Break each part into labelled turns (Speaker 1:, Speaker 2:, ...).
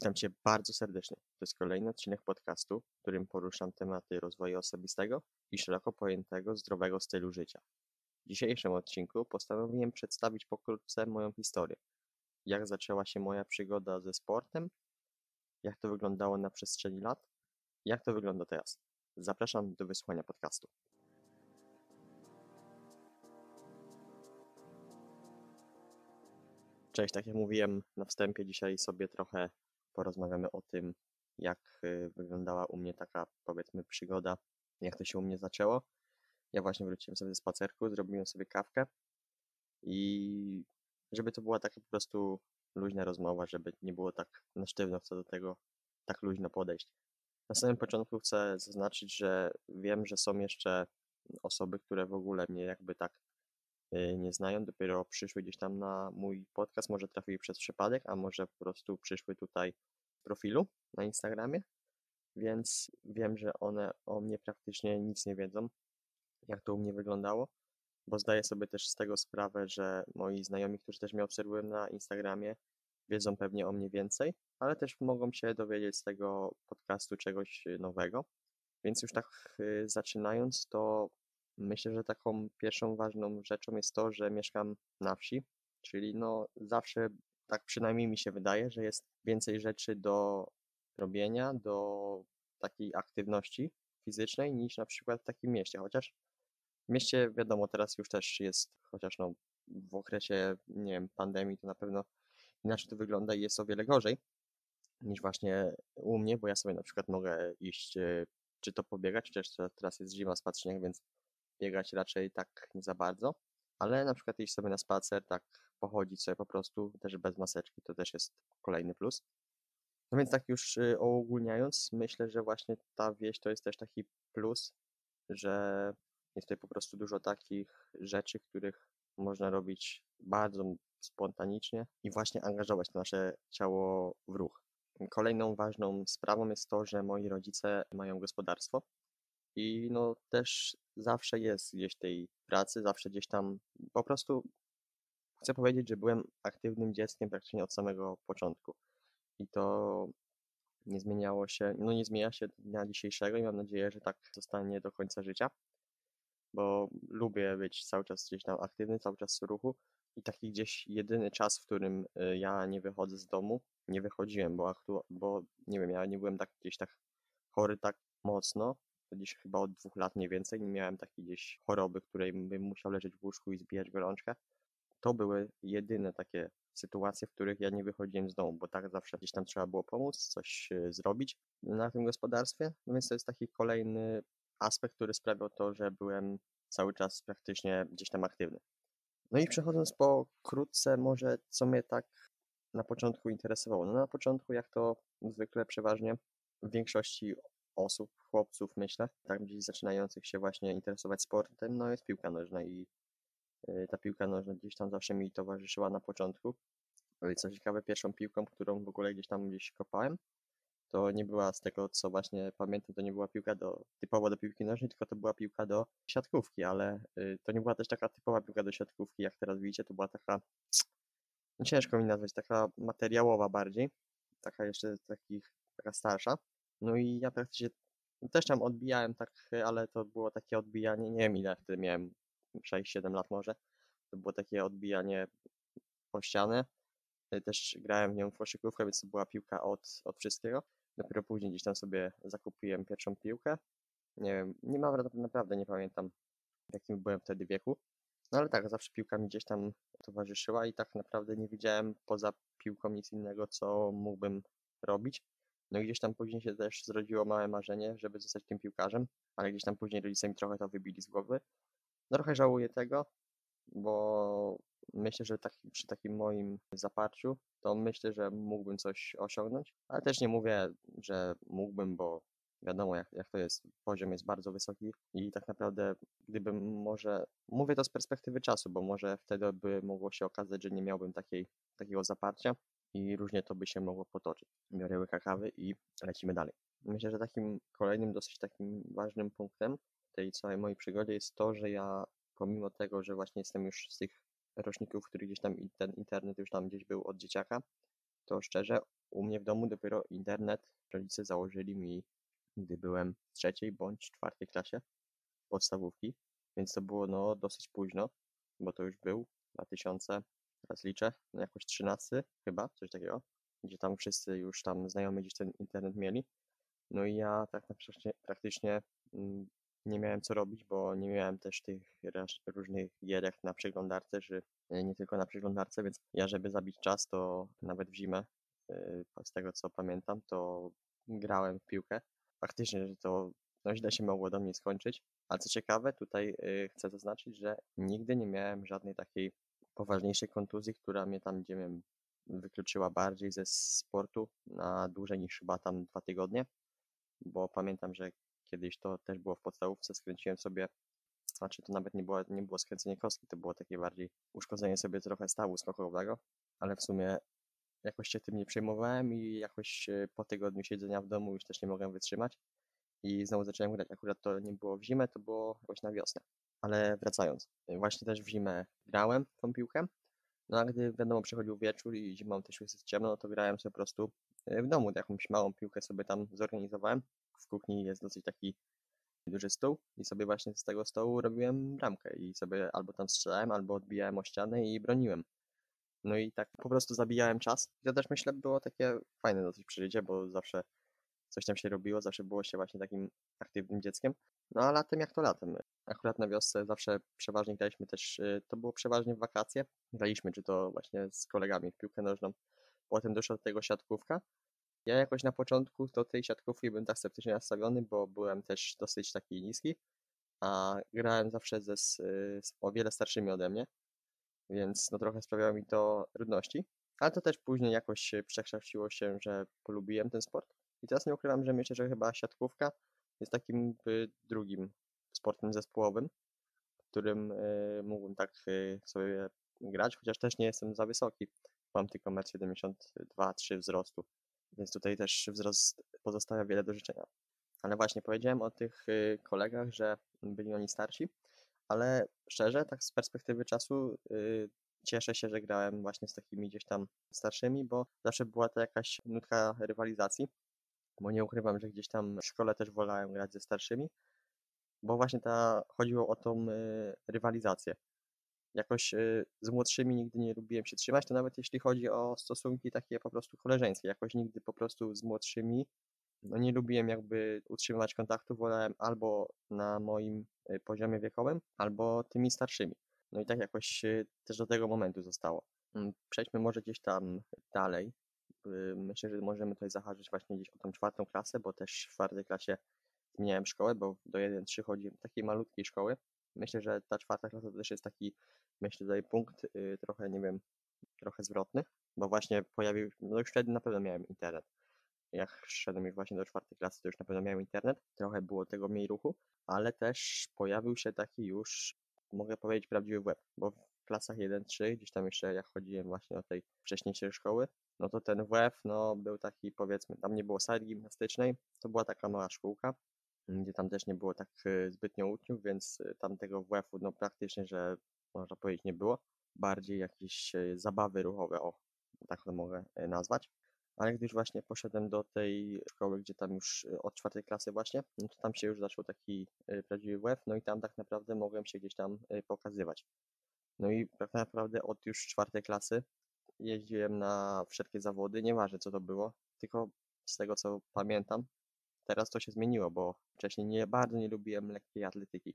Speaker 1: Witam Cię bardzo serdecznie. To jest kolejny odcinek podcastu, w którym poruszam tematy rozwoju osobistego i szeroko pojętego zdrowego stylu życia. W dzisiejszym odcinku postanowiłem przedstawić pokrótce moją historię. Jak zaczęła się moja przygoda ze sportem, jak to wyglądało na przestrzeni lat, jak to wygląda teraz. Zapraszam do wysłuchania podcastu. Cześć, tak jak mówiłem na wstępie, dzisiaj sobie trochę porozmawiamy o tym, jak y, wyglądała u mnie taka, powiedzmy, przygoda, jak to się u mnie zaczęło. Ja właśnie wróciłem sobie ze spacerku, zrobiłem sobie kawkę i żeby to była taka po prostu luźna rozmowa, żeby nie było tak na sztywno chcę do tego tak luźno podejść. Na samym początku chcę zaznaczyć, że wiem, że są jeszcze osoby, które w ogóle mnie jakby tak nie znają, dopiero przyszły gdzieś tam na mój podcast, może trafiły przez przypadek, a może po prostu przyszły tutaj profilu na Instagramie, więc wiem, że one o mnie praktycznie nic nie wiedzą, jak to u mnie wyglądało, bo zdaję sobie też z tego sprawę, że moi znajomi, którzy też mnie obserwują na Instagramie, wiedzą pewnie o mnie więcej, ale też mogą się dowiedzieć z tego podcastu czegoś nowego. Więc już tak y, zaczynając, to myślę, że taką pierwszą ważną rzeczą jest to, że mieszkam na wsi, czyli no zawsze, tak przynajmniej mi się wydaje, że jest więcej rzeczy do robienia, do takiej aktywności fizycznej niż na przykład w takim mieście, chociaż w mieście wiadomo teraz już też jest, chociaż no w okresie, nie wiem, pandemii to na pewno inaczej to wygląda i jest o wiele gorzej niż właśnie u mnie, bo ja sobie na przykład mogę iść e, czy to pobiegać, chociaż teraz jest zima, spadł śnieg, więc biegać raczej tak nie za bardzo, ale na przykład iść sobie na spacer, tak pochodzić sobie po prostu, też bez maseczki, to też jest kolejny plus. No więc tak już y, uogólniając, myślę, że właśnie ta wieś to jest też taki plus, że jest tutaj po prostu dużo takich rzeczy, których można robić bardzo spontanicznie i właśnie angażować nasze ciało w ruch. Kolejną ważną sprawą jest to, że moi rodzice mają gospodarstwo i no też zawsze jest gdzieś tej pracy, zawsze gdzieś tam po prostu chcę powiedzieć, że byłem aktywnym dzieckiem praktycznie od samego początku. I to nie zmieniało się, no nie zmienia się dnia dzisiejszego i mam nadzieję, że tak zostanie do końca życia, bo lubię być cały czas gdzieś tam aktywny, cały czas w ruchu i taki gdzieś jedyny czas, w którym y, ja nie wychodzę z domu, nie wychodziłem, bo, aktu- bo nie wiem, ja nie byłem tak gdzieś tak chory tak mocno, gdzieś chyba od dwóch lat mniej więcej, nie miałem takiej gdzieś choroby, której bym musiał leżeć w łóżku i zbijać gorączkę. To były jedyne takie sytuacje, w których ja nie wychodziłem z domu, bo tak zawsze gdzieś tam trzeba było pomóc, coś e, zrobić na tym gospodarstwie. No więc to jest taki kolejny aspekt, który sprawiał to, że byłem cały czas praktycznie gdzieś tam aktywny. No i przechodząc pokrótce, może co mnie tak na początku interesowało. No na początku, jak to zwykle przeważnie w większości osób, chłopców, myślę, tak gdzieś zaczynających się właśnie interesować sportem, no jest piłka nożna i y, ta piłka nożna gdzieś tam zawsze mi towarzyszyła na początku. I co ciekawe, pierwszą piłką, którą w ogóle gdzieś tam gdzieś kopałem, to nie była z tego, co właśnie pamiętam, to nie była piłka do, typowo do piłki nożnej, tylko to była piłka do siatkówki, ale y, to nie była też taka typowa piłka do siatkówki, jak teraz widzicie, to była taka, no ciężko mi nazwać, taka materiałowa bardziej, taka jeszcze takich, taka starsza. No i ja praktycznie też tam odbijałem tak, ale to było takie odbijanie, nie wiem ile wtedy miałem, 6-7 lat może, to było takie odbijanie o ścianę. Też grałem w nią w koszykówkę, więc to była piłka od, od wszystkiego. Dopiero później gdzieś tam sobie zakupiłem pierwszą piłkę. Nie wiem, nie mam naprawdę nie pamiętam w jakim byłem wtedy wieku. No ale tak, zawsze piłka mi gdzieś tam towarzyszyła i tak naprawdę nie widziałem poza piłką nic innego, co mógłbym robić. No gdzieś tam później się też zrodziło małe marzenie, żeby zostać tym piłkarzem, ale gdzieś tam później rodzice mi trochę to wybili z głowy. No trochę żałuję tego, bo myślę, że taki, przy takim moim zaparciu, to myślę, że mógłbym coś osiągnąć, ale też nie mówię, że mógłbym, bo wiadomo jak, jak to jest, poziom jest bardzo wysoki i tak naprawdę gdybym może, mówię to z perspektywy czasu, bo może wtedy by mogło się okazać, że nie miałbym takiej, takiego zaparcia i różnie to by się mogło potoczyć. Biorę łyka kawy i lecimy dalej. Myślę, że takim kolejnym dosyć takim ważnym punktem tej całej mojej przygody jest to, że ja pomimo tego, że właśnie jestem już z tych roczników, w których gdzieś tam ten internet już tam gdzieś był od dzieciaka, to szczerze u mnie w domu dopiero internet rodzice założyli mi, gdy byłem w trzeciej bądź czwartej klasie podstawówki, więc to było no dosyć późno, bo to już był 2000, teraz liczę, no jakoś 13 chyba, coś takiego, gdzie tam wszyscy już tam znajomi gdzieś ten internet mieli. No i ja tak praktycznie, praktycznie mm, nie miałem co robić, bo nie miałem też tych różnych gierek na przeglądarce, czy e, nie tylko na przeglądarce, więc ja, żeby zabić czas, to nawet w zimę, e, z tego co pamiętam, to grałem w piłkę. Faktycznie, że to no, źle się mogło do mnie skończyć, ale co ciekawe, tutaj e, chcę zaznaczyć, że nigdy nie miałem żadnej takiej poważniejszej kontuzji, która mnie tam, gdzie wiem, wykluczyła bardziej ze sportu na dłużej niż chyba tam dwa tygodnie, bo pamiętam, że kiedyś to też było w podstawówce, skręciłem sobie, znaczy to nawet nie było, nie było skręcenie kostki, to było takie bardziej uszkodzenie sobie trochę stawu skokowego, ale w sumie jakoś się tym nie przejmowałem i jakoś e, po tygodniu siedzenia w domu już też nie mogłem wytrzymać i znowu zacząłem grać. Akurat to nie było w zimę, to było jakoś na wiosnę. Ale wracając, e, właśnie też w zimę grałem tą piłkę, no a gdy wiadomo przychodził wieczór i zimą też już jest ciemno, no to grałem sobie po prostu e, w domu, jakąś małą piłkę sobie tam zorganizowałem. W kuchni jest dosyć taki duży stół i sobie właśnie z tego stołu robiłem bramkę i sobie albo tam strzelałem, albo odbijałem o ścianę i broniłem. No i tak po prostu zabijałem czas. I to też myślę było takie fajne dosyć przeżycie, bo zawsze coś tam się robiło, zawsze było się właśnie takim aktywnym dzieckiem. No a latem jak to latem. Akurat na wiosce zawsze przeważnie graliśmy też, y, to było przeważnie w wakacje. Graliśmy czy to właśnie z kolegami w piłkę nożną. Potem doszła do tego siatkówka. Ja jakoś na początku do tej siatkówki byłem tak sceptycznie nastawiony, bo byłem też dosyć taki niski, a grałem zawsze ze, z, z o wiele starszymi ode mnie, więc no trochę sprawiało mi to trudności. Ale to też później jakoś przekształciło się, że polubiłem ten sport. I teraz nie ukrywam, że myślę, że chyba siatkówka jest takim drugim sportem zespołowym, którym y, mógłbym tak y, sobie grać, chociaż też nie jestem za wysoki. Mam tylko 1,72-3 wzrostu, więc tutaj też wzrost pozostawia wiele do życzenia. Ale właśnie powiedziałem o tych kolegach, że byli oni starsi, ale szczerze, tak z perspektywy czasu, cieszę się, że grałem właśnie z takimi gdzieś tam starszymi, bo zawsze była to jakaś nutka rywalizacji bo nie ukrywam, że gdzieś tam w szkole też wolałem grać ze starszymi, bo właśnie ta, chodziło o tą y, rywalizację. Jakoś y, z młodszymi nigdy nie lubiłem się trzymać, to nawet jeśli chodzi o stosunki takie po prostu koleżeńskie, jakoś nigdy po prostu z młodszymi no nie lubiłem jakby utrzymywać kontaktu, wolałem albo na moim y, poziomie wiekowym, albo tymi starszymi. No i tak jakoś też do tego momentu zostało. Mm, przejdźmy może gdzieś tam dalej, myślę, że możemy tutaj zahaczyć właśnie gdzieś o tą czwartą klasę, bo też w czwartej klasie zmieniałem szkołę, bo do 1-3 chodzi takiej malutkiej szkoły. Myślę, że ta czwarta klasa to też jest taki, myślę, tutaj punkt y, trochę, nie wiem, trochę zwrotny, bo właśnie pojawił, no już wtedy na pewno miałem internet. Jak szedłem już właśnie do czwartej klasy, to już na pewno miałem internet, trochę było tego mniej ruchu, ale też pojawił się taki już, mogę powiedzieć, prawdziwy web, bo w klasach 1-3, gdzieś tam jeszcze jak chodziłem właśnie do tej wcześniejszej szkoły, no to ten WF no, był taki powiedzmy, tam nie było sali gimnastycznej, to była taka mała szkółka, gdzie tam też nie było tak y, zbytnio uczniów, więc y, tam tego WF-u no praktycznie, że można powiedzieć nie było. Bardziej jakieś y, zabawy ruchowe, o, tak to mogę nazwać. Ale gdy już właśnie poszedłem do tej szkoły, gdzie tam już od czwartej klasy właśnie, no to tam się już zaczął taki prawdziwy WF, no i tam tak naprawdę mogłem się gdzieś tam pokazywać. No i tak naprawdę od już czwartej klasy jeździłem na wszelkie zawody, nieważne co to było, tylko z tego co pamiętam, teraz to się zmieniło, bo wcześniej nie bardzo nie lubiłem lekkiej atletyki,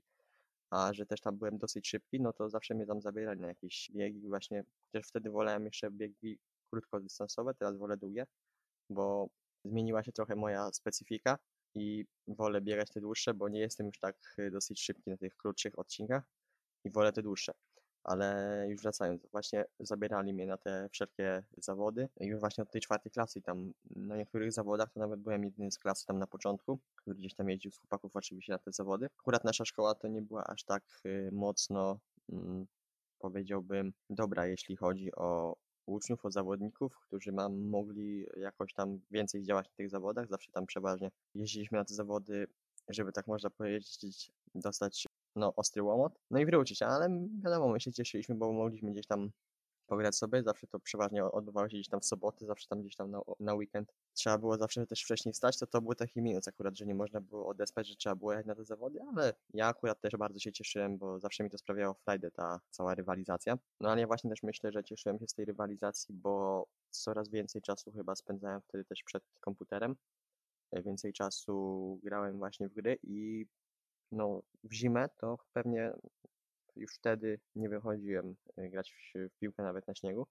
Speaker 1: a że też tam byłem dosyć szybki, no to zawsze mnie tam zabierali na jakieś biegi właśnie, chociaż wtedy wolałem jeszcze biegi krótkodystansowe, teraz wolę długie, bo zmieniła się trochę moja specyfika i wolę biegać te dłuższe, bo nie jestem już tak y, dosyć szybki na tych krótszych odcinkach i wolę te dłuższe ale już wracając, właśnie zabierali mnie na te wszelkie zawody już właśnie od tej czwartej klasy tam na niektórych zawodach to nawet byłem jedyny z klasy tam na początku, który gdzieś tam jeździł z chłopaków oczywiście na te zawody. Akurat nasza szkoła to nie była aż tak y, mocno, mm, powiedziałbym, dobra, jeśli chodzi o uczniów, o zawodników, którzy mam, mogli jakoś tam więcej działać na tych zawodach. Zawsze tam przeważnie jeździliśmy na te zawody, żeby tak można powiedzieć, dostać no, ostry łomot, no i wrócić, ale wiadomo, my się cieszyliśmy, bo mogliśmy gdzieś tam pograć sobie. Zawsze to przeważnie odbywało się gdzieś tam w soboty, zawsze tam gdzieś tam na, na weekend. Trzeba było zawsze też wcześniej wstać, to to był taki minus akurat, że nie można było odespać, że trzeba było jechać na te zawody, ale ja akurat też bardzo się cieszyłem, bo zawsze mi to sprawiało frajdę ta cała rywalizacja. No ale ja właśnie też myślę, że cieszyłem się z tej rywalizacji, bo coraz więcej czasu chyba spędzałem wtedy też przed komputerem. Więcej czasu grałem właśnie w gry i no w zimę to pewnie już wtedy nie wychodziłem y, grać w, w piłkę nawet na śniegu.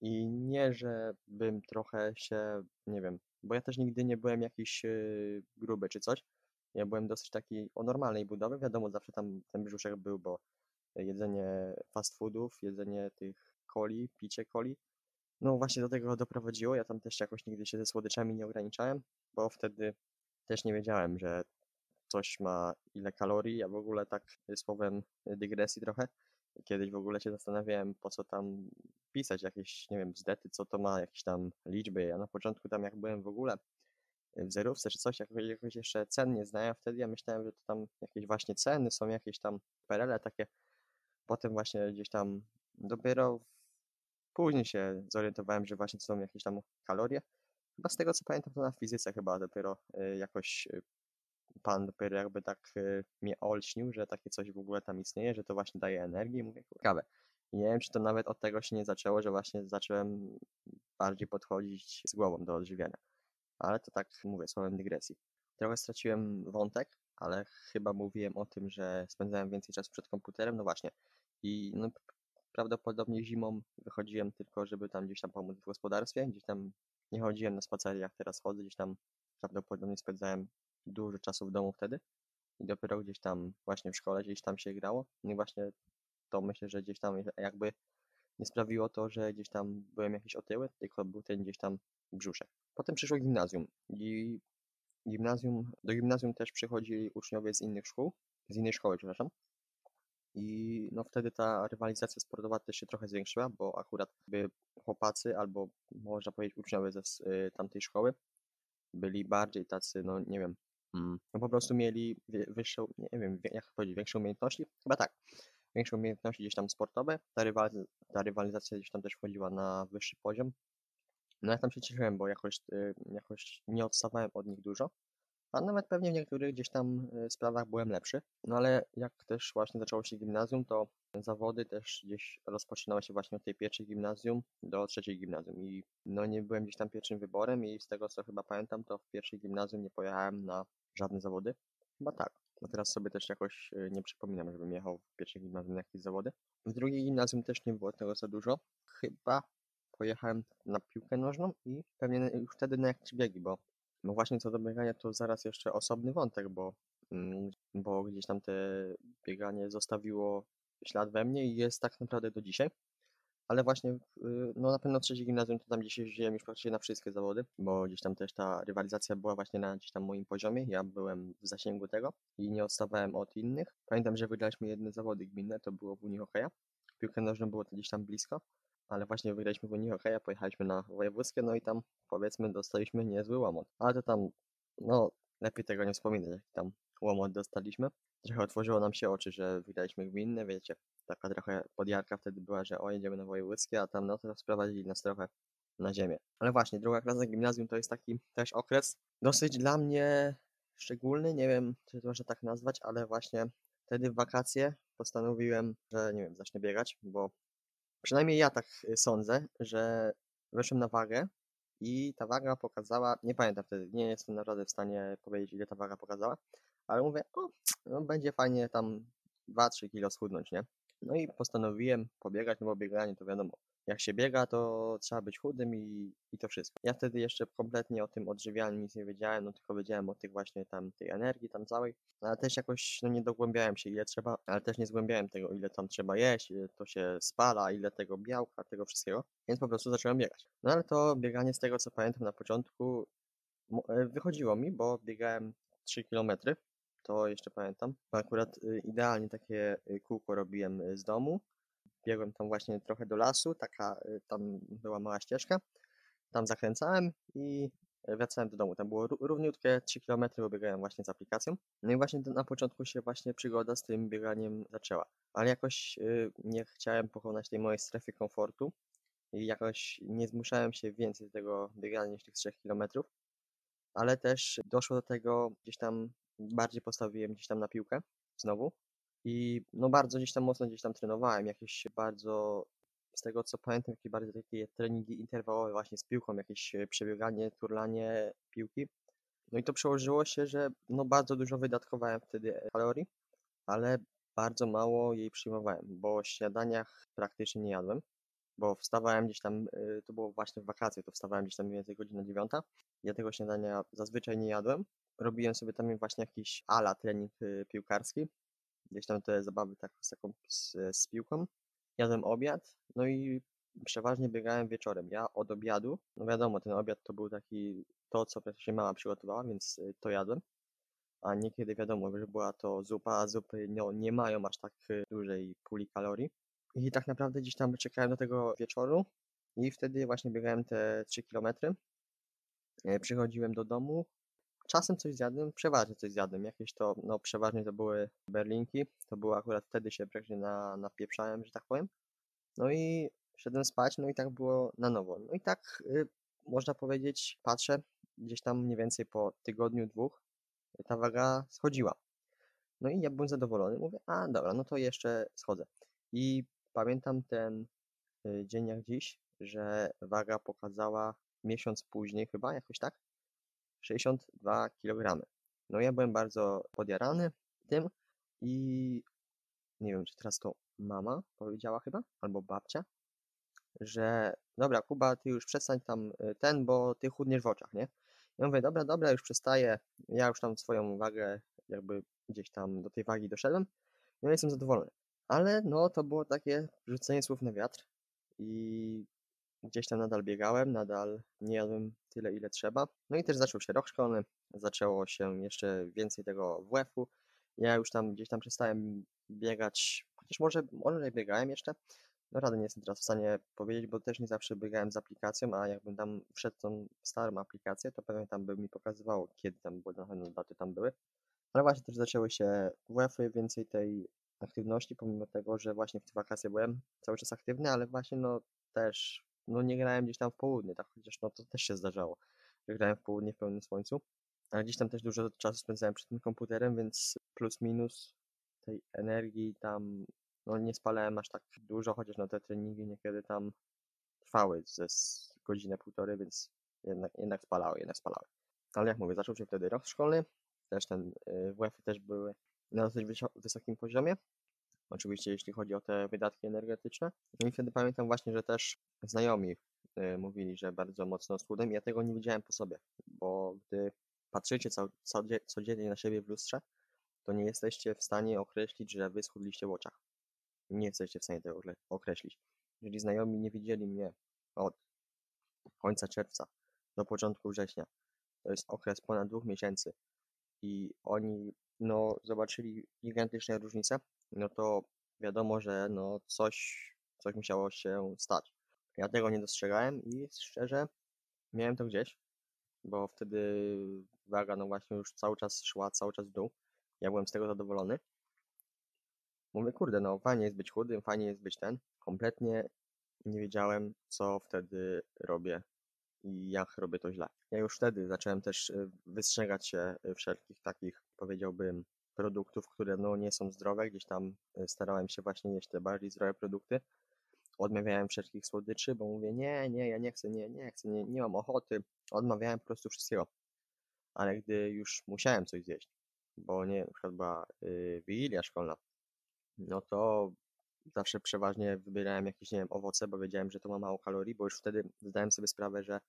Speaker 1: I nie, że bym trochę się, nie wiem, bo ja też nigdy nie byłem jakiś y, gruby czy coś. Ja byłem dosyć taki o normalnej budowie. Wiadomo, zawsze tam ten brzuszek był, bo jedzenie fast foodów, jedzenie tych coli, picie coli. No właśnie do tego doprowadziło. Ja tam też jakoś nigdy się ze słodyczami nie ograniczałem, bo wtedy też nie wiedziałem, że coś ma ile kalorii. Ja w ogóle tak y, słowem y, dygresji trochę. Kiedyś w ogóle się zastanawiałem, po co tam pisać jakieś, nie wiem, bzdety, co to ma, jakieś tam liczby. Ja na początku tam jak byłem w ogóle w zerówce czy coś, jakoś, jakoś jeszcze cen nie znałem wtedy, ja myślałem, że to tam jakieś właśnie ceny są, jakieś tam perele takie. Potem właśnie gdzieś tam dopiero później się zorientowałem, że właśnie to są jakieś tam kalorie. Chyba z tego co pamiętam, to na fizyce chyba dopiero y, jakoś y, pan dopiero jakby tak y, mnie olśnił, że takie coś w ogóle tam istnieje, że to właśnie daje energię i mówię, ciekawe. Nie wiem, czy to nawet od tego się nie zaczęło, że właśnie zacząłem bardziej podchodzić z głową do odżywiania. Ale to tak mówię, słowem dygresji. Trochę straciłem wątek, ale chyba mówiłem o tym, że spędzałem więcej czasu przed komputerem, no właśnie. I no, prawdopodobnie zimą wychodziłem tylko, żeby tam gdzieś tam pomóc w gospodarstwie, gdzieś tam nie chodziłem na spacery, jak teraz chodzę, gdzieś tam prawdopodobnie spędzałem dużo czasu w domu wtedy i dopiero gdzieś tam właśnie w szkole gdzieś tam się grało. No i właśnie to myślę, że gdzieś tam jakby nie sprawiło to, że gdzieś tam byłem jakiś otyły, tylko był ten gdzieś tam brzuszek. Potem przyszło gimnazjum i gimnazjum, do gimnazjum też przychodzili uczniowie z innych szkół, z innej szkoły, przepraszam. I no wtedy ta rywalizacja sportowa też się trochę zwiększyła, bo akurat by chłopacy albo można powiedzieć uczniowie ze y, tamtej szkoły byli bardziej tacy, no nie wiem, no po prostu mieli wyższą, nie wiem, wie- jak powiedzieć, większe umiejętności? Chyba tak. Większe umiejętności gdzieś tam sportowe. Ta, ta rywalizacja gdzieś tam też wchodziła na wyższy poziom. No ja tam się cieszyłem, bo jakoś, y, jakoś nie odstawałem od nich dużo. A nawet pewnie w niektórych gdzieś tam y, sprawach byłem lepszy. No ale jak też właśnie zaczęło się gimnazjum, to zawody też gdzieś rozpoczynały się właśnie od tej pierwszej gimnazjum do trzeciej gimnazjum. I no nie byłem gdzieś tam pierwszym wyborem i z tego co chyba pamiętam, to w pierwszej gimnazjum nie pojechałem na żadne zawody. Chyba tak. No teraz sobie też jakoś y, nie przypominam, żebym jechał w pierwszej gimnazjum na jakieś zawody. W drugiej gimnazjum też nie było tego za dużo. Chyba pojechałem na piłkę nożną i pewnie już wtedy na jakieś biegi, bo no właśnie co do biegania to zaraz jeszcze osobny wątek, bo, mm, bo gdzieś tam te bieganie zostawiło ślad we mnie i jest tak naprawdę do dzisiaj. Ale właśnie, y, no na pewno trzecie gimnazjum to tam gdzieś jeździłem już praktycznie na wszystkie zawody, bo gdzieś tam też ta rywalizacja była właśnie na gdzieś tam moim poziomie. Ja byłem w zasięgu tego i nie odstawałem od innych. Pamiętam, że wygraliśmy jedne zawody gminne, to było w Unii Hokeja. Piłkę nożną było to gdzieś tam blisko, ale właśnie wygraliśmy w Unii Hokeja, pojechaliśmy na wojewódzkie, no i tam powiedzmy dostaliśmy niezły łomot. Ale to tam, no lepiej tego nie wspominać, jaki tam łomot dostaliśmy. Trochę otworzyło nam się oczy, że wygraliśmy gminne, wiecie, taka trochę podjarka wtedy była, że o, jedziemy na wojewódzkie, a tam no to sprowadzili nas trochę na ziemię. Ale właśnie, druga klasa gimnazjum to jest taki też okres dosyć dla mnie szczególny, nie wiem, czy to można tak nazwać, ale właśnie wtedy w wakacje postanowiłem, że nie wiem, zacznę biegać, bo przynajmniej ja tak y, sądzę, że weszłem na wagę i ta waga pokazała, nie pamiętam wtedy, nie jestem naprawdę w stanie powiedzieć, ile ta waga pokazała, ale mówię, o, no będzie fajnie tam 2-3 kilo schudnąć, nie? No i postanowiłem pobiegać, no bo bieganie to wiadomo, jak się biega, to trzeba być chudym i, i to wszystko. Ja wtedy jeszcze kompletnie o tym odżywianiu nic nie wiedziałem, no tylko wiedziałem o tych właśnie tam tej energii tam całej, no ale też jakoś no nie dogłębiałem się ile trzeba, ale też nie zgłębiałem tego ile tam trzeba jeść, ile to się spala, ile tego białka, tego wszystkiego, więc po prostu zacząłem biegać. No ale to bieganie z tego co pamiętam na początku e, wychodziło mi, bo biegałem 3 kilometry, to jeszcze pamiętam. Bo akurat y, idealnie takie y, kółko robiłem y, z domu. Biegłem tam właśnie trochę do lasu, taka tam była mała ścieżka. Tam zakręcałem i wracałem do domu. Tam było ró- równiutkie 3 km, bo biegałem właśnie z aplikacją. No i właśnie na początku się właśnie przygoda z tym bieganiem zaczęła. Ale jakoś nie chciałem pokonać tej mojej strefy komfortu i jakoś nie zmuszałem się więcej do tego biegania niż tych 3 kilometrów, ale też doszło do tego, gdzieś tam bardziej postawiłem gdzieś tam na piłkę znowu i no bardzo gdzieś tam mocno gdzieś tam trenowałem, jakieś bardzo z tego co pamiętam, jakieś bardziej takie treningi interwałowe właśnie z piłką, jakieś przebieganie, turlanie piłki. No i to przełożyło się, że no bardzo dużo wydatkowałem wtedy kalorii, ale bardzo mało jej przyjmowałem, bo o śniadaniach praktycznie nie jadłem, bo wstawałem gdzieś tam, y, to było właśnie w wakacje, to wstawałem gdzieś tam mniej więcej godzina dziewiąta. Ja tego śniadania zazwyczaj nie jadłem. Robiłem sobie tam właśnie jakiś ala trening y, piłkarski, gdzieś tam te zabawy tak z, taką, z, z piłką. Jadłem obiad, no i przeważnie biegałem wieczorem. Ja od obiadu, no wiadomo, ten obiad to był taki, to co praktycznie mama przygotowała, więc y, to jadłem. A niekiedy wiadomo, że była to zupa, a zupy no, nie mają aż tak dużej puli kalorii. I tak naprawdę gdzieś tam czekałem do tego wieczoru i wtedy właśnie biegałem te 3 kilometry. E, przychodziłem do domu, czasem coś zjadłem, przeważnie coś zjadłem. Jakieś to, no przeważnie to były berlinki, to było akurat wtedy się praktycznie na, napieprzałem, że tak powiem. No i szedłem spać, no i tak było na nowo. No i tak y, można powiedzieć, patrzę, gdzieś tam mniej więcej po tygodniu, dwóch, ta waga schodziła. No i ja byłem zadowolony, mówię, a dobra, no to jeszcze schodzę. I pamiętam ten y, dzień jak dziś, że waga pokazała miesiąc później chyba, jakoś tak, 62 kg. No ja byłem bardzo podjarany tym i nie wiem, czy teraz to mama powiedziała chyba, albo babcia, że dobra, Kuba, ty już przestań tam y, ten, bo ty chudniesz w oczach, nie? Ja mówię, dobra, dobra, już przestaję, ja już tam swoją wagę jakby gdzieś tam do tej wagi doszedłem, no jestem zadowolony. Ale no to było takie rzucenie słów na wiatr i gdzieś tam nadal biegałem, nadal nie jadłem tyle, ile trzeba. No i też zaczął się rok szkolny, zaczęło się jeszcze więcej tego WF-u. Ja już tam gdzieś tam przestałem biegać, chociaż może, może biegałem jeszcze, no rady nie jestem teraz w stanie powiedzieć, bo też nie zawsze biegałem z aplikacją, a jakbym tam wszedł tą starą aplikację, to pewnie tam by mi pokazywało, kiedy tam, bo na daty tam były. Ale właśnie też zaczęły się WF-y, więcej tej aktywności, pomimo tego, że właśnie w te wakacje byłem cały czas aktywny, ale właśnie no też no nie grałem gdzieś tam w południe, tak chociaż no to też się zdarzało, że grałem w południe w pełnym słońcu, ale gdzieś tam też dużo czasu spędzałem przed tym komputerem, więc plus minus tej energii tam no nie spalałem aż tak dużo, chociaż no te treningi niekiedy tam trwały ze godzinę, półtorej, więc jednak, jednak spalały, jednak spalały. Ale jak mówię, zaczął się wtedy rok szkolny, też ten y, WF-y też były na dosyć wysokim poziomie. Oczywiście jeśli chodzi o te wydatki energetyczne. No i wtedy pamiętam właśnie, że też znajomi y, mówili, że bardzo mocno schudłem. Ja tego nie widziałem po sobie, bo gdy patrzycie codziennie na siebie w lustrze, to nie jesteście w stanie określić, że wy schudliście w oczach nie jesteście w stanie tego określić. Jeżeli znajomi nie widzieli mnie od końca czerwca do początku września, to jest okres ponad dwóch miesięcy i oni no, zobaczyli gigantyczne różnice, no to wiadomo, że no, coś, coś musiało się stać. Ja tego nie dostrzegałem i szczerze miałem to gdzieś, bo wtedy waga no właśnie już cały czas szła, cały czas w dół. Ja byłem z tego zadowolony. Mówię, kurde, no fajnie jest być chudym, fajnie jest być ten. Kompletnie nie wiedziałem, co wtedy robię i jak robię to źle. Ja już wtedy zacząłem też y, wystrzegać się y, wszelkich takich, powiedziałbym, produktów, które no nie są zdrowe. Gdzieś tam y, starałem się właśnie jeść te bardziej zdrowe produkty. Odmawiałem wszelkich słodyczy, bo mówię, nie, nie, ja nie chcę, nie, nie chcę, nie, nie mam ochoty. Odmawiałem po prostu wszystkiego. Ale gdy już musiałem coś zjeść, bo nie, była yy, wigilia szkolna, no to zawsze przeważnie wybierałem jakieś, nie wiem, owoce, bo wiedziałem, że to ma mało kalorii, bo już wtedy zdałem sobie sprawę, że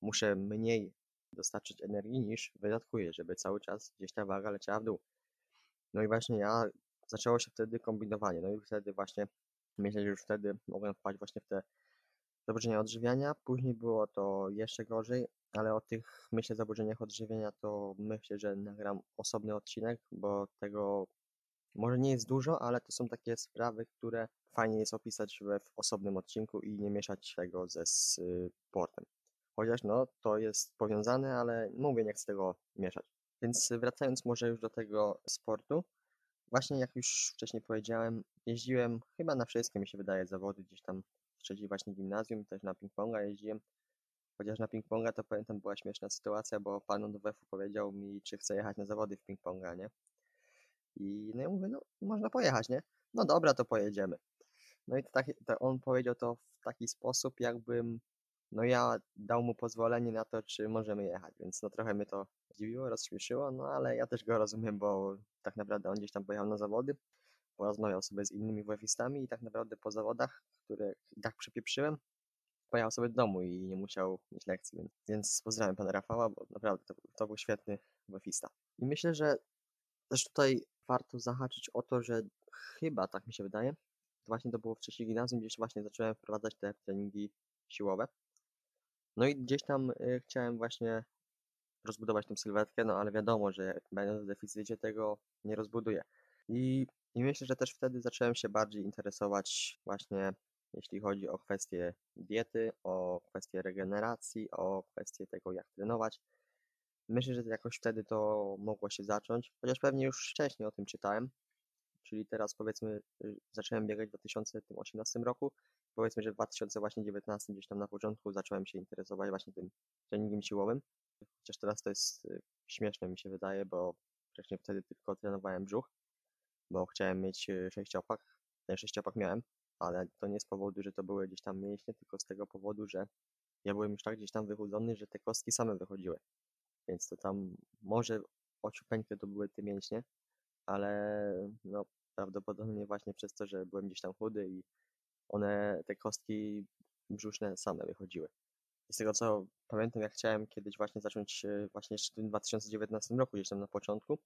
Speaker 1: muszę mniej dostarczyć energii niż wydatkuję, żeby cały czas gdzieś ta waga leciała w dół. No i właśnie ja, zaczęło się wtedy kombinowanie, no i wtedy właśnie, myślę, że już wtedy mogłem wpaść właśnie w te zaburzenia odżywiania. Później było to jeszcze gorzej, ale o tych, myślę, zaburzeniach odżywiania to myślę, że nagram osobny odcinek, bo tego może nie jest dużo, ale to są takie sprawy, które fajnie jest opisać w osobnym odcinku i nie mieszać tego ze sportem. Chociaż no, to jest powiązane, ale mówię, nie chcę tego mieszać. Więc wracając może już do tego sportu, właśnie jak już wcześniej powiedziałem, jeździłem chyba na wszystkie, mi się wydaje, zawody gdzieś tam w trzeciej właśnie gimnazjum, też na ping-ponga jeździłem. Chociaż na ping-ponga to pamiętam była śmieszna sytuacja, bo pan od WF-u powiedział mi, czy chcę jechać na zawody w ping-ponga, nie? I no ja mówię, no można pojechać, nie? No dobra, to pojedziemy. No i to, tak, to on powiedział to w taki sposób, jakbym, no ja dał mu pozwolenie na to, czy możemy jechać, więc no trochę mnie to zdziwiło, rozśmieszyło, no ale ja też go rozumiem, bo tak naprawdę on gdzieś tam pojechał na zawody, porozmawiał sobie z innymi WF-istami i tak naprawdę po zawodach, które tak przypieprzyłem, pojechał sobie do domu i nie musiał mieć lekcji, więc, więc pozdrawiam pana Rafała, bo naprawdę to, to był świetny WF-ista. I myślę, że też tutaj warto zahaczyć o to, że chyba, tak mi się wydaje, właśnie to było w trzeciej gimnazjum, gdzieś właśnie zacząłem wprowadzać te treningi siłowe. No i gdzieś tam y, chciałem właśnie rozbudować tą sylwetkę, no ale wiadomo, że będąc w deficycie tego nie rozbuduję. I, I myślę, że też wtedy zacząłem się bardziej interesować właśnie jeśli chodzi o kwestie diety, o kwestie regeneracji, o kwestie tego, jak trenować. Myślę, że jakoś wtedy to mogło się zacząć, chociaż pewnie już wcześniej o tym czytałem, czyli teraz powiedzmy y, zacząłem biegać w 2018 roku, powiedzmy, że w 2019 gdzieś tam na początku zacząłem się interesować właśnie tym treningiem siłowym, chociaż teraz to jest y, śmieszne mi się wydaje, bo wcześniej wtedy tylko trenowałem brzuch, bo chciałem mieć y, sześciopak, ten sześciopak miałem, ale to nie z powodu, że to były gdzieś tam mięśnie, tylko z tego powodu, że ja byłem już tak gdzieś tam wychudzony, że te kostki same wychodziły. Więc to tam może ociupeńkie to były te mięśnie, ale no prawdopodobnie właśnie przez to, że byłem gdzieś tam chudy i one, te kostki brzuszne same wychodziły. Z tego co pamiętam, jak chciałem kiedyś właśnie zacząć, właśnie w tym 2019 roku, gdzieś tam na początku,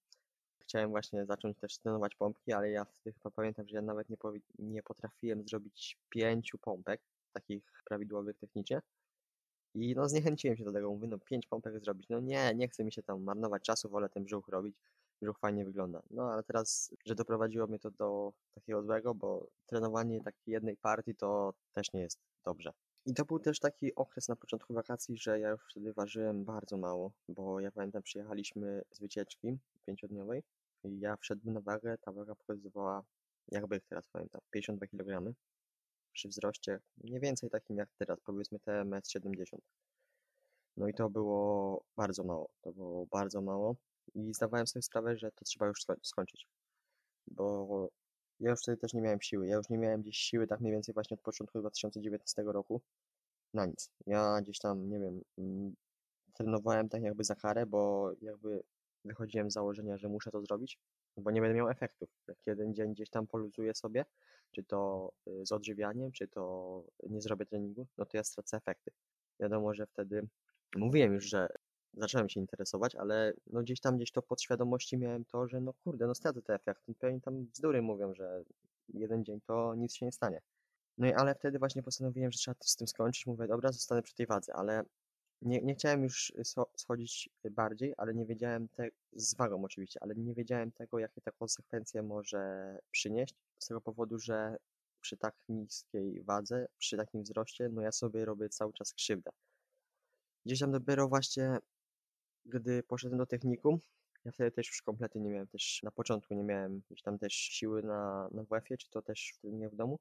Speaker 1: chciałem właśnie zacząć też trenować pompki, ale ja wtedy chyba pamiętam, że ja nawet nie, nie potrafiłem zrobić pięciu pompek, takich prawidłowych technicznie. I no zniechęciłem się do tego, mówię, no pięć pompek zrobić, no nie, nie chcę mi się tam marnować czasu, wolę ten brzuch robić, brzuch fajnie wygląda. No ale teraz, że doprowadziło mnie to do takiego złego, bo trenowanie takiej jednej partii to też nie jest dobrze. I to był też taki okres na początku wakacji, że ja już wtedy ważyłem bardzo mało, bo ja pamiętam, przyjechaliśmy z wycieczki pięciodniowej i ja wszedłem na wagę, ta waga pokazywała, jakby teraz pamiętam, 52 kg przy wzroście mniej więcej takim jak teraz, powiedzmy te 1,70 m. No i to było bardzo mało, to było bardzo mało i zdawałem sobie sprawę, że to trzeba już skończyć, bo ja już wtedy też nie miałem siły, ja już nie miałem gdzieś siły tak mniej więcej właśnie od początku 2019 roku na nic. Ja gdzieś tam, nie wiem, mm, trenowałem tak jakby za karę, bo jakby wychodziłem z założenia, że muszę to zrobić, bo nie będę miał efektów. Jak jeden dzień gdzieś tam poluzuję sobie, czy to y, z odżywianiem, czy to nie zrobię treningu, no to ja stracę efekty. Wiadomo, że wtedy mówiłem już, że zacząłem się interesować, ale no gdzieś tam, gdzieś to podświadomości miałem to, że no kurde, no stracę te efekty. Pewnie tam bzdury mówią, że jeden dzień to nic się nie stanie. No i ale wtedy właśnie postanowiłem, że trzeba z tym skończyć. Mówię, dobra, zostanę przy tej wadze, ale nie, nie chciałem już schodzić bardziej, ale nie wiedziałem, te, z wagą oczywiście, ale nie wiedziałem tego, jakie ta konsekwencje może przynieść, z tego powodu, że przy tak niskiej wadze, przy takim wzroście, no ja sobie robię cały czas krzywdę. Gdzieś tam dopiero właśnie, gdy poszedłem do technikum, ja wtedy też już kompletnie nie miałem też, na początku nie miałem gdzieś tam też siły na, na WF-ie, czy to też wtedy nie w domu,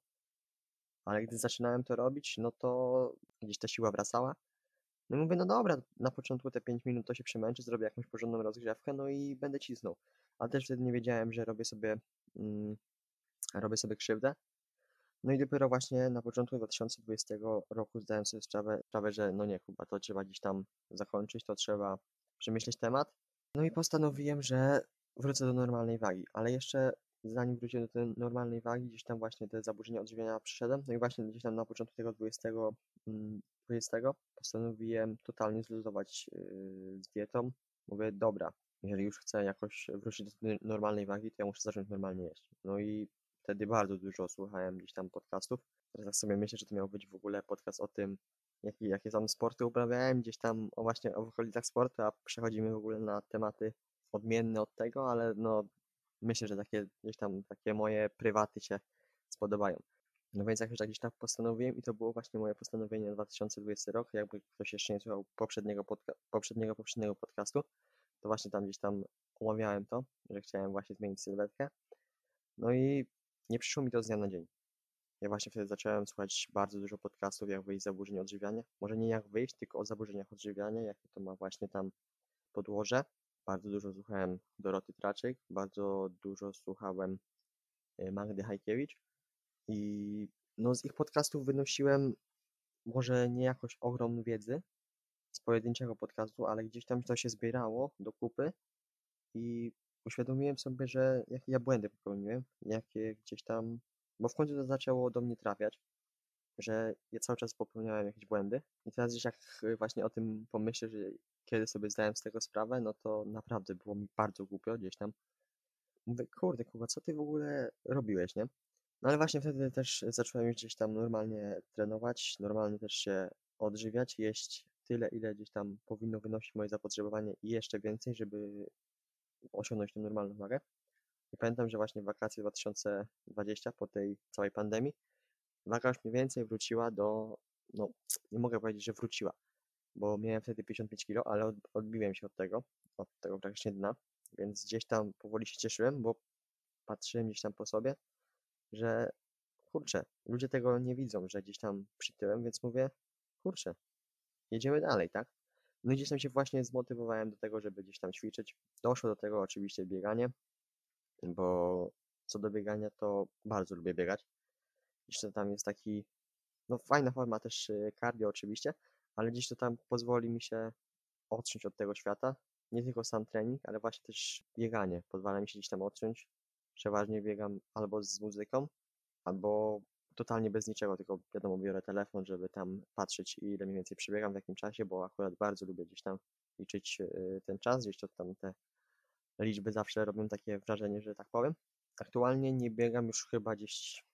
Speaker 1: ale gdy zaczynałem to robić, no to gdzieś ta siła wracała, no mówię, no dobra, na początku te 5 minut to się przemęczę, zrobię jakąś porządną rozgrzewkę, no i będę cisnął. Ale też wtedy nie wiedziałem, że robię sobie, mm, robię sobie krzywdę. No i dopiero właśnie na początku 2020 roku zdałem sobie sprawę, sprawę, że no nie, chyba to trzeba gdzieś tam zakończyć, to trzeba przemyśleć temat. No i postanowiłem, że wrócę do normalnej wagi, ale jeszcze zanim wróciłem do tej normalnej wagi, gdzieś tam właśnie te zaburzenia odżywiania przyszedłem, no i właśnie gdzieś tam na początku tego 20, 20 mm, postanowiłem totalnie zluzować yy, z dietą. Mówię, dobra, jeżeli już chcę jakoś wrócić do normalnej wagi, to ja muszę zacząć normalnie jeść. No i wtedy bardzo dużo słuchałem gdzieś tam podcastów. Teraz tak sobie myślę, że to miał być w ogóle podcast o tym, jakie, jakie tam sporty uprawiałem, gdzieś tam o właśnie o okolicach sportu, a przechodzimy w ogóle na tematy odmienne od tego, ale no myślę, że takie gdzieś tam takie moje prywaty się spodobają. No więc jak już tak gdzieś tak postanowiłem i to było właśnie moje postanowienie na 2020 rok, jakby ktoś jeszcze nie słuchał poprzedniego, podca poprzedniego, poprzedniego podcastu, to właśnie tam gdzieś tam omawiałem to, że chciałem właśnie zmienić sylwetkę. No i nie przyszło mi to z dnia na dzień. Ja właśnie wtedy zacząłem słuchać bardzo dużo podcastów, jak wyjść z zaburzeń odżywiania. Może nie jak wyjść, tylko o zaburzeniach odżywiania, jakie to ma właśnie tam podłoże. Bardzo dużo słuchałem Doroty Traczyk, bardzo dużo słuchałem y, Magdy Hajkiewicz i no z ich podcastów wynosiłem może nie jakoś ogrom wiedzy z pojedynczego podcastu, ale gdzieś tam to się zbierało do kupy i uświadomiłem sobie, że jakie ja błędy popełniłem, jakie gdzieś tam, bo w końcu to zaczęło do mnie trafiać, że ja cały czas popełniałem jakieś błędy i teraz gdzieś jak właśnie o tym pomyślę, że kiedy sobie zdałem z tego sprawę, no to naprawdę było mi bardzo głupio gdzieś tam. Mówię, kurde, Kuba, co ty w ogóle robiłeś, nie? No ale właśnie wtedy też zacząłem już gdzieś tam normalnie trenować, normalnie też się odżywiać, jeść tyle, ile gdzieś tam powinno wynosić moje zapotrzebowanie i jeszcze więcej, żeby osiągnąć tę normalną wagę. I pamiętam, że właśnie wakacje 2020, po tej całej pandemii, waga już mniej więcej wróciła do, no nie mogę powiedzieć, że wróciła, bo miałem wtedy 55 kg, ale odbiłem się od tego, od tego praktycznie dna, więc gdzieś tam powoli się cieszyłem, bo patrzyłem gdzieś tam po sobie, że kurczę, ludzie tego nie widzą, że gdzieś tam przytyłem, więc mówię, kurczę, jedziemy dalej, tak? No i gdzieś tam się właśnie zmotywowałem do tego, żeby gdzieś tam ćwiczyć. Doszło do tego oczywiście bieganie, bo co do biegania to bardzo lubię biegać. Jeszcze tam jest taki, no fajna forma też y, cardio oczywiście, ale gdzieś to tam pozwoli mi się odciąć od tego świata. Nie tylko sam trening, ale właśnie też bieganie pozwala mi się gdzieś tam odciąć. Przeważnie biegam albo z muzyką, albo totalnie bez niczego, tylko wiadomo, biorę telefon, żeby tam patrzeć, ile mniej więcej przebiegam, w jakim czasie, bo akurat bardzo lubię gdzieś tam liczyć y, ten czas, gdzieś to tam te liczby zawsze robią takie wrażenie, że tak powiem. Aktualnie nie biegam już chyba gdzieś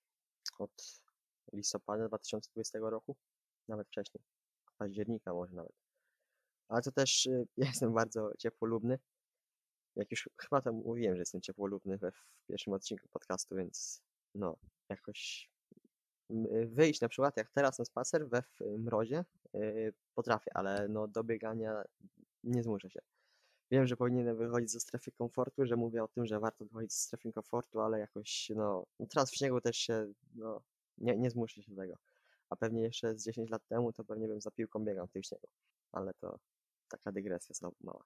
Speaker 1: od listopada 2020 roku, nawet wcześniej, października może nawet. Ale to też y, jestem bardzo ciepłolubny. Jak już chyba tam mówiłem, że jestem ciepłolubny we w pierwszym odcinku podcastu, więc no, jakoś Y, wyjść na przykład jak teraz na spacer we mrozie y, potrafię, ale no do biegania nie zmuszę się. Wiem, że powinienem wychodzić ze strefy komfortu, że mówię o tym, że warto wychodzić ze strefy komfortu, ale jakoś no, teraz w śniegu też się no, nie, nie zmuszę się tego. A pewnie jeszcze z 10 lat temu to pewnie bym za piłką biegał w tym śniegu. Ale to taka dygresja znowu mała.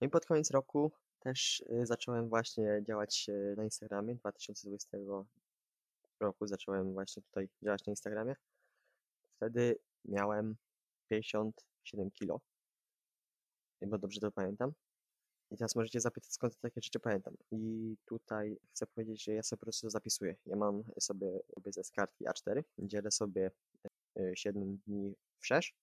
Speaker 1: No i pod koniec roku też y, zacząłem właśnie działać na Instagramie 2020 roku zacząłem właśnie tutaj działać na Instagramie. Wtedy miałem 57 kilo, bo dobrze to pamiętam. I teraz możecie zapytać, skąd takie rzeczy pamiętam. I tutaj chcę powiedzieć, że ja sobie po prostu zapisuję. Ja mam sobie ze kartki A4, dzielę sobie 7 e, dni wszerz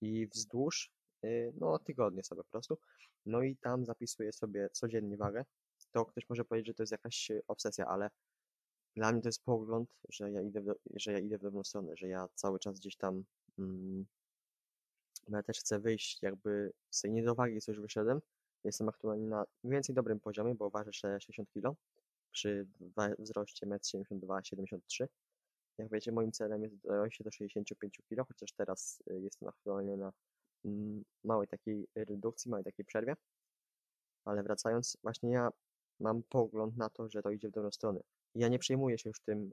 Speaker 1: i wzdłuż e, no tygodnie sobie po prostu. No i tam zapisuję sobie codziennie wagę. To ktoś może powiedzieć, że to jest jakaś obsesja, ale dla mnie to jest pogląd, że ja idę w, że ja idę w dobrą stronę, że ja cały czas gdzieś tam mm, no ja też chcę wyjść jakby z tej niedowagi, co już wyszedłem. Jestem aktualnie na mniej więcej dobrym poziomie, bo ważę 60 kg przy wzroście 1,72-73 m. Jak wiecie, moim celem jest dojście do 65 kg, chociaż teraz y, jestem aktualnie na mm, małej takiej redukcji, małej takiej przerwie. Ale wracając, właśnie ja mam pogląd na to, że to idzie w dobrą stronę. Ja nie przejmuję się już tym,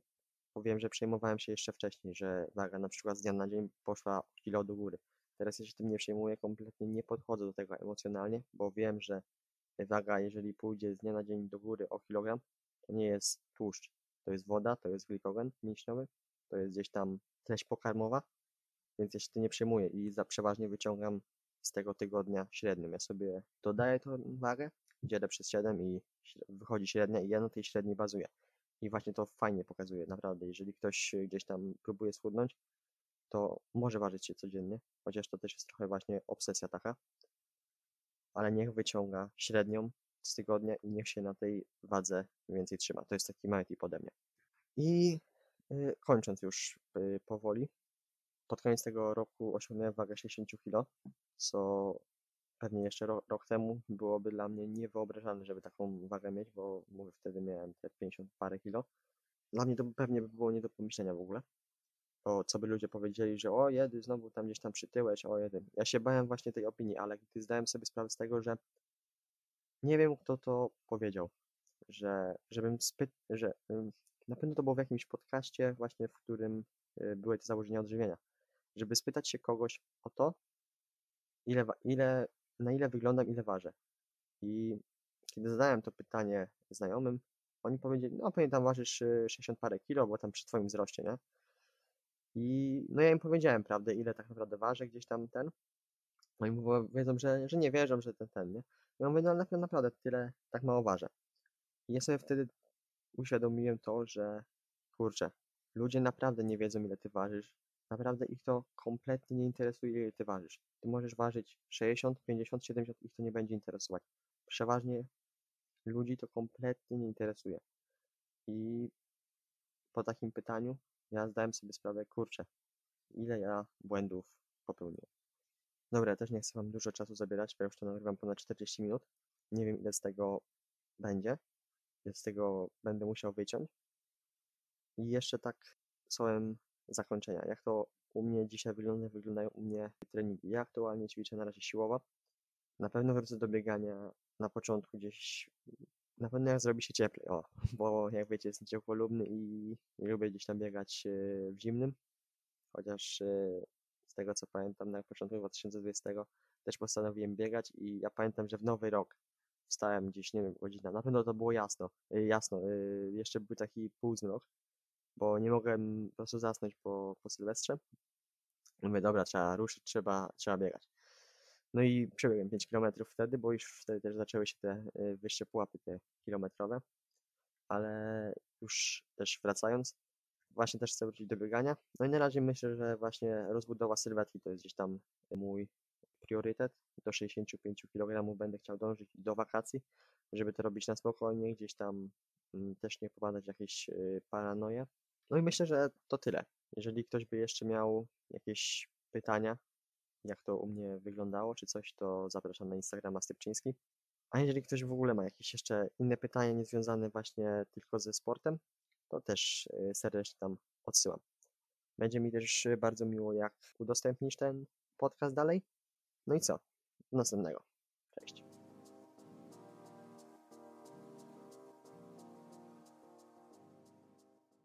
Speaker 1: bo wiem, że przejmowałem się jeszcze wcześniej, że waga na przykład z dnia na dzień poszła kilo do góry. Teraz się tym nie przejmuję, kompletnie nie podchodzę do tego emocjonalnie, bo wiem, że waga, jeżeli pójdzie z dnia na dzień do góry o kilogram, to nie jest tłuszcz, to jest woda, to jest glikogen mięśniowy, to jest gdzieś tam treść pokarmowa, więc ja się tym nie przejmuję i za przeważnie wyciągam z tego tygodnia średnią. Ja sobie dodaję tą wagę, dzielę przez 7 i wychodzi średnia i ja na tej średniej bazuję. I właśnie to fajnie pokazuje, naprawdę. Jeżeli ktoś gdzieś tam próbuje schudnąć, to może ważyć się codziennie, chociaż to też jest trochę właśnie obsesja taka, ale niech wyciąga średnią z tygodnia i niech się na tej wadze więcej trzyma. To jest taki mały tip ode mnie. I yy, kończąc już yy, powoli, pod koniec tego roku osiągnąłem wagę 60 kg, co pewnie jeszcze rok, rok temu byłoby dla mnie niewyobrażalne, żeby taką wagę mieć, bo mówię, wtedy miałem te 50 parę kilo. Dla mnie to pewnie by było nie do pomyślenia w ogóle. O, co by ludzie powiedzieli, że o jedy, znowu tam gdzieś tam przytyłeś, o jedy. Ja się bałem właśnie tej opinii, ale gdy zdałem sobie sprawę z tego, że nie wiem kto to powiedział, że żebym spyt, że na pewno to było w jakimś podcaście właśnie, w którym y, były te założenia odżywienia, żeby spytać się kogoś o to, ile, ile, na ile wyglądam, ile ważę. I kiedy zadałem to pytanie znajomym, oni powiedzieli, no pewnie tam ważysz y, 60 parę kilo, bo tam przy twoim wzroście, nie? I no ja im powiedziałem, prawdę, ile tak naprawdę ważę gdzieś tam ten. No i mówią, wiedzą, że, że nie wierzą, że ten, ten, nie? Ja mówię, no ale naprawdę tyle, tak mało ważę. I ja sobie wtedy uświadomiłem to, że kurczę, ludzie naprawdę nie wiedzą, ile ty ważysz. Naprawdę ich to kompletnie nie interesuje, ile ty ważysz. Ty możesz ważyć 60, 50, 70, ich to nie będzie interesować. Przeważnie ludzi to kompletnie nie interesuje. I po takim pytaniu ja zdałem sobie sprawę, kurczę, ile ja błędów popełniłem. Dobra, też nie chcę wam dużo czasu zabierać, bo już to nagrywam ponad 40 minut. Nie wiem, ile z tego będzie, ile z tego będę musiał wyciąć. I jeszcze tak słowem zakończenia. Jak to u mnie dzisiaj wygląda, wyglądają u mnie treningi. Ja aktualnie ćwiczę na razie siłowo. Na pewno wrócę do biegania na początku gdzieś, na pewno jak zrobi się cieplej, o, bo jak wiecie, jestem ciepłolubny i nie lubię gdzieś tam biegać e, w zimnym, chociaż e, z tego co pamiętam na początku 2020 też postanowiłem biegać i ja pamiętam, że w nowy rok wstałem gdzieś, nie wiem, godzina, na pewno to było jasno, e, jasno, jeszcze był taki półzmrok, bo nie mogłem po prostu zasnąć po, po Sylwestrze. Mówię, dobra, trzeba ruszyć, trzeba, trzeba biegać. No i przebiegłem 5 km wtedy, bo już wtedy też zaczęły się te y, wyższe pułapy, te kilometrowe. Ale już też wracając, właśnie też chcę wrócić do biegania. No i na razie myślę, że właśnie rozbudowa sylwetki to jest gdzieś tam mój priorytet. Do 65 kg będę chciał dążyć do wakacji, żeby to robić na spokojnie, gdzieś tam mm, też nie popadać w jakieś y, paranoje. No i myślę, że to tyle. Jeżeli ktoś by jeszcze miał jakieś pytania, jak to u mnie wyglądało, czy coś, to zapraszam na Instagrama Stypczyński. A jeżeli ktoś w ogóle ma jakieś jeszcze inne pytania niezwiązane właśnie tylko ze sportem, to też y, serdecznie tam odsyłam. Będzie mi też bardzo miło, jak udostępnisz ten podcast dalej. No i co? Do następnego. Cześć.